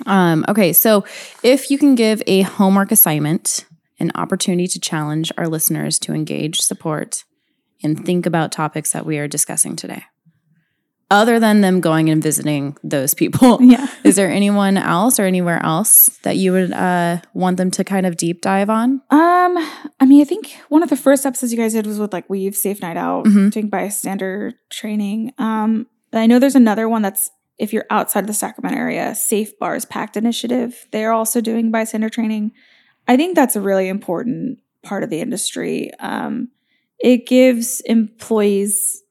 [SPEAKER 1] Um, okay, so if you can give a homework assignment, an opportunity to challenge our listeners to engage, support, and think about topics that we are discussing today, other than them going and visiting those people,
[SPEAKER 2] Yeah.
[SPEAKER 1] is there anyone else or anywhere else that you would uh, want them to kind of deep dive on?
[SPEAKER 2] Um, I mean, I think one of the first episodes you guys did was with like Weave Safe Night Out,
[SPEAKER 1] Mhm.
[SPEAKER 2] doing bystander training. Um, I know there's another one that's if you're outside of the Sacramento area, Safe Bars Pact Initiative. They're also doing bystander training. I think that's a really important part of the industry. Um, it gives employees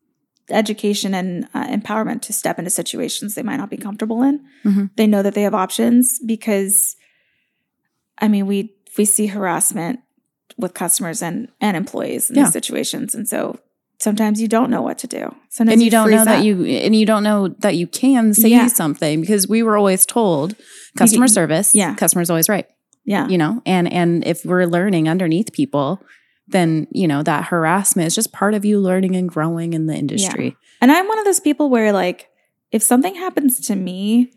[SPEAKER 2] education and uh, empowerment to step into situations they might not be comfortable in.
[SPEAKER 1] Mhm.
[SPEAKER 2] They know that they have options because, I mean, we we see harassment with customers and and employees in
[SPEAKER 1] Yeah.
[SPEAKER 2] these situations, and so sometimes you don't know what to do. Sometimes
[SPEAKER 1] and you don't know
[SPEAKER 2] freeze
[SPEAKER 1] that you and you don't know that you can say
[SPEAKER 2] Yeah.
[SPEAKER 1] something because we were always told customer
[SPEAKER 2] You-
[SPEAKER 1] service
[SPEAKER 2] yeah.
[SPEAKER 1] customer's always right
[SPEAKER 2] yeah
[SPEAKER 1] you know and and if we're learning underneath people then you know that harassment is just part of you learning and growing in the industry
[SPEAKER 2] And I'm one of those people where like if something happens to me,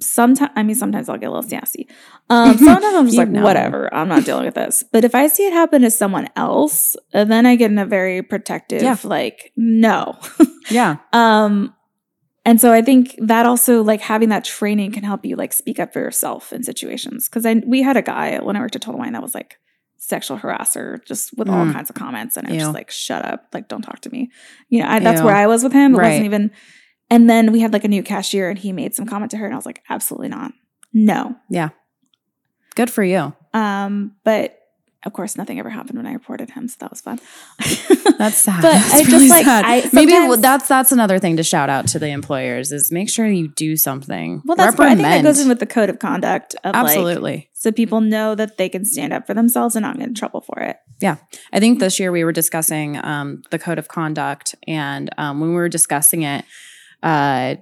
[SPEAKER 2] sometimes I mean sometimes I'll get a little sassy. Um, sometimes I'm just like
[SPEAKER 1] know.
[SPEAKER 2] whatever, I'm not dealing with this. But if I see it happen to someone else, uh, then I get in a very protective
[SPEAKER 1] Yeah.
[SPEAKER 2] like no.
[SPEAKER 1] yeah
[SPEAKER 2] um and so I think that also like having that training can help you like speak up for yourself in situations. Cause I we had a guy when I worked at Total Wine that was like sexual harasser just with all
[SPEAKER 1] Mm.
[SPEAKER 2] kinds of comments and I was
[SPEAKER 1] Ew.
[SPEAKER 2] just like shut up like don't talk to me you know I, that's
[SPEAKER 1] Ew.
[SPEAKER 2] where I was with him it
[SPEAKER 1] Right.
[SPEAKER 2] wasn't even and then we had like a new cashier and he made some comment to her and I was like absolutely not no Yeah.
[SPEAKER 1] good for you
[SPEAKER 2] um but of course nothing ever happened when I reported him so that was fun.
[SPEAKER 1] That's sad.
[SPEAKER 2] But
[SPEAKER 1] That's
[SPEAKER 2] I just, like,
[SPEAKER 1] sad.
[SPEAKER 2] I-
[SPEAKER 1] maybe
[SPEAKER 2] sometimes-
[SPEAKER 1] that's that's another thing to shout out to the employers is make sure you do something.
[SPEAKER 2] Well that's what I think that goes in with the code of conduct of like
[SPEAKER 1] absolutely.
[SPEAKER 2] so people know that they can stand up for themselves and not get in trouble for it.
[SPEAKER 1] Yeah, I think this year we were discussing um, the code of conduct, and um, when we were discussing it, uh,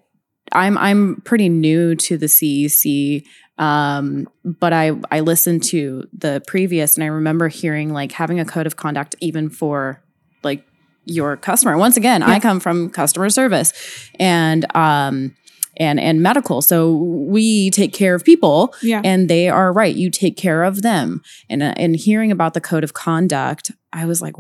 [SPEAKER 1] I'm I'm pretty new to the CEC, um, but I I listened to the previous, and I remember hearing like having a code of conduct even for like your customer. Once again, I come from customer service, and um, and and medical, so we take care of people
[SPEAKER 2] Yeah.
[SPEAKER 1] and they are right you take care of them and uh, and hearing about the code of conduct i was like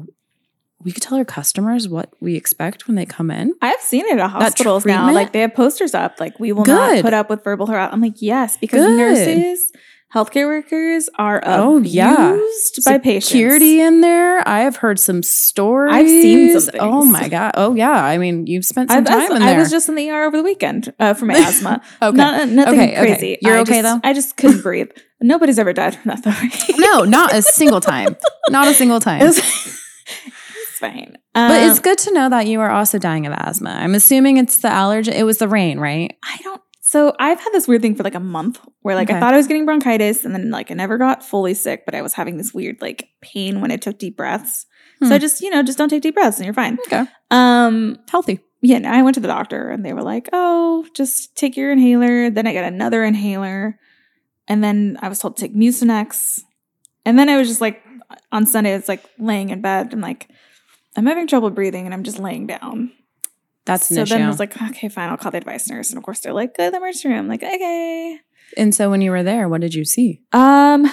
[SPEAKER 1] we could tell our customers what we expect when they come in
[SPEAKER 2] I've seen it at hospitals now. Like they have posters up, like we will
[SPEAKER 1] Good.
[SPEAKER 2] not put up with verbal harassment. I'm like, yes, because
[SPEAKER 1] Good.
[SPEAKER 2] nurses, healthcare workers are
[SPEAKER 1] Oh,
[SPEAKER 2] abused
[SPEAKER 1] yeah.
[SPEAKER 2] by patients.
[SPEAKER 1] security in there i have heard some stories
[SPEAKER 2] I've seen some
[SPEAKER 1] oh my god oh yeah i mean you've spent some
[SPEAKER 2] was-
[SPEAKER 1] time in there.
[SPEAKER 2] I was just in the ER over the weekend uh, for my asthma.
[SPEAKER 1] okay
[SPEAKER 2] Not, nothing
[SPEAKER 1] Okay, okay.
[SPEAKER 2] crazy.
[SPEAKER 1] You're
[SPEAKER 2] I
[SPEAKER 1] okay,
[SPEAKER 2] just-
[SPEAKER 1] though?
[SPEAKER 2] I just couldn't breathe. Nobody's ever died from that though. right?
[SPEAKER 1] no not a single time not a single time
[SPEAKER 2] Fine.
[SPEAKER 1] But it's
[SPEAKER 2] Um,
[SPEAKER 1] good to know that you are also dying of asthma. I'm assuming it's the allergy. It was the rain, right?
[SPEAKER 2] I don't. So I've had this weird thing for like a month where like
[SPEAKER 1] Okay.
[SPEAKER 2] I thought I was getting bronchitis and then like I never got fully sick, but I was having this weird like pain when I took deep breaths. So
[SPEAKER 1] Hmm.
[SPEAKER 2] I just, you know, just don't take deep breaths and you're fine.
[SPEAKER 1] Okay.
[SPEAKER 2] Um,
[SPEAKER 1] Healthy.
[SPEAKER 2] yeah, no, I went to the doctor and they were like, "Oh, just take your inhaler." Then I got another inhaler, and then I was told to take Mucinex, and then I was just like, on Sunday, it's like laying in bed and like, I'm having trouble breathing, and I'm just laying down.
[SPEAKER 1] That's
[SPEAKER 2] so then I was like, okay, fine, I'll call the advice nurse, and of course they're like, go to the emergency room. I'm like, okay.
[SPEAKER 1] and so when you were there, what did you see?
[SPEAKER 2] Um,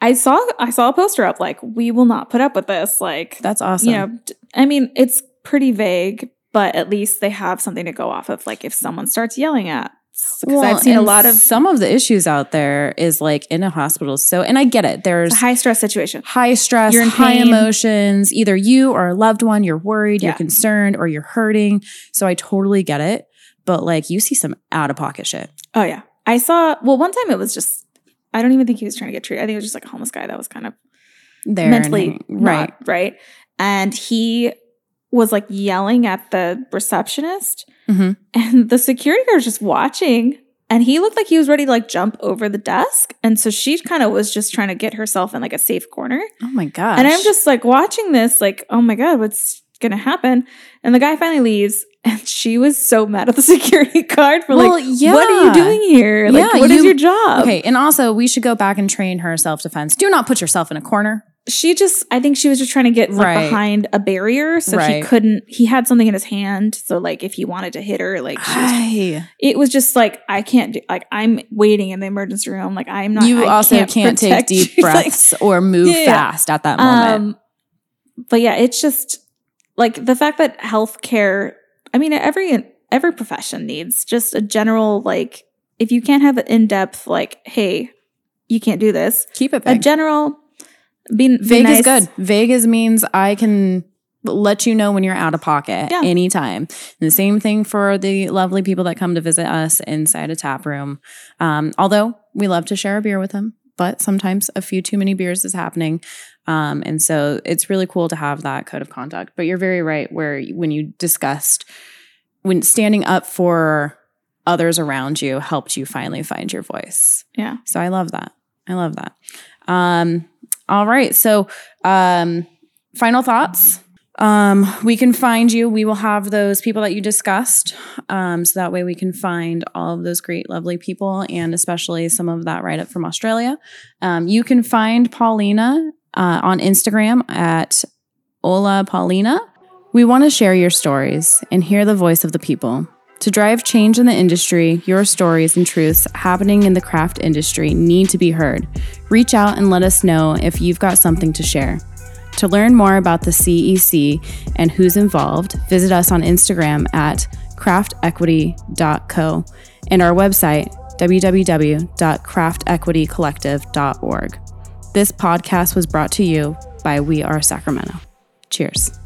[SPEAKER 2] I saw I saw a poster up like, we will not put up with this. Like,
[SPEAKER 1] That's awesome.
[SPEAKER 2] you know, I mean, it's pretty vague, but at least they have something to go off of. Like if someone starts yelling at, because
[SPEAKER 1] Well,
[SPEAKER 2] I've seen a lot of
[SPEAKER 1] some of the issues out there is like in a hospital. So, and I get it. There's
[SPEAKER 2] high stress situation.
[SPEAKER 1] high stress,
[SPEAKER 2] You're in
[SPEAKER 1] high
[SPEAKER 2] pain.
[SPEAKER 1] emotions. Either you or a loved one, you're worried,
[SPEAKER 2] Yeah.
[SPEAKER 1] you're concerned, or you're hurting. So I totally get it. But like you see some out of pocket shit.
[SPEAKER 2] Oh yeah, I saw. Well, one time it was just. I don't even think he was trying to get treated. I think it was just like a homeless guy that was kind of
[SPEAKER 1] There and
[SPEAKER 2] mentally
[SPEAKER 1] hang- right.
[SPEAKER 2] not right, and he was like yelling at the receptionist,
[SPEAKER 1] Mhm.
[SPEAKER 2] and the security guard was just watching. And he looked like he was ready to like jump over the desk. And so she kind of was just trying to get herself in like a safe corner.
[SPEAKER 1] Oh my god!
[SPEAKER 2] And I'm just like watching this, like, oh my God, what's gonna happen? And the guy finally leaves, and she was so mad at the security guard for
[SPEAKER 1] Well,
[SPEAKER 2] like,
[SPEAKER 1] yeah.
[SPEAKER 2] what are you doing here? Like,
[SPEAKER 1] Yeah,
[SPEAKER 2] what is
[SPEAKER 1] you-
[SPEAKER 2] your job?
[SPEAKER 1] okay. And also, we should go back and train her self defense. Do not put yourself in a corner.
[SPEAKER 2] She just, I think she was just trying to get like
[SPEAKER 1] Right.
[SPEAKER 2] behind a barrier, so he couldn't. He had something in his hand, so like if he wanted to hit her, like she was, it was just like I can't do. Like I'm waiting in the emergency room. Like I'm not.
[SPEAKER 1] you
[SPEAKER 2] I
[SPEAKER 1] also can't, take deep
[SPEAKER 2] you. Like,
[SPEAKER 1] breaths or move
[SPEAKER 2] Yeah,
[SPEAKER 1] fast at that moment.
[SPEAKER 2] Um, but yeah, it's just like the fact that healthcare. I mean, every every profession needs just a general like. If you can't have an in depth like, hey, you can't do this.
[SPEAKER 1] Keep it
[SPEAKER 2] A general. Be,
[SPEAKER 1] Vague is good. Vague is means I can let you know when you're out of pocket
[SPEAKER 2] Yeah.
[SPEAKER 1] anytime. And the same thing for the lovely people that come to visit us inside a tap room. Um, although we love to share a beer with them, but sometimes a few too many beers is happening. Um, and so it's really cool to have that code of conduct. But you're very right where when you discussed when standing up for others around you helped you finally find your voice.
[SPEAKER 2] Yeah.
[SPEAKER 1] So I love that. I love that. Um, all right. So, um, final thoughts. Um, we can find you. We will have those people that you discussed. Um, so that way we can find all of those great, lovely people and especially some of that write up from Australia. Um, you can find Paulina uh, on Instagram at Hola Paulina. We want to share your stories and hear the voice of the people. To drive change in the industry, your stories and truths happening in the craft industry need to be heard. Reach out and let us know if you've got something to share. To learn more about the CEC and who's involved, visit us on Instagram at craftequity.co and our website, www.craftequitycollective.org. This podcast was brought to you by We Are Sacramento. Cheers.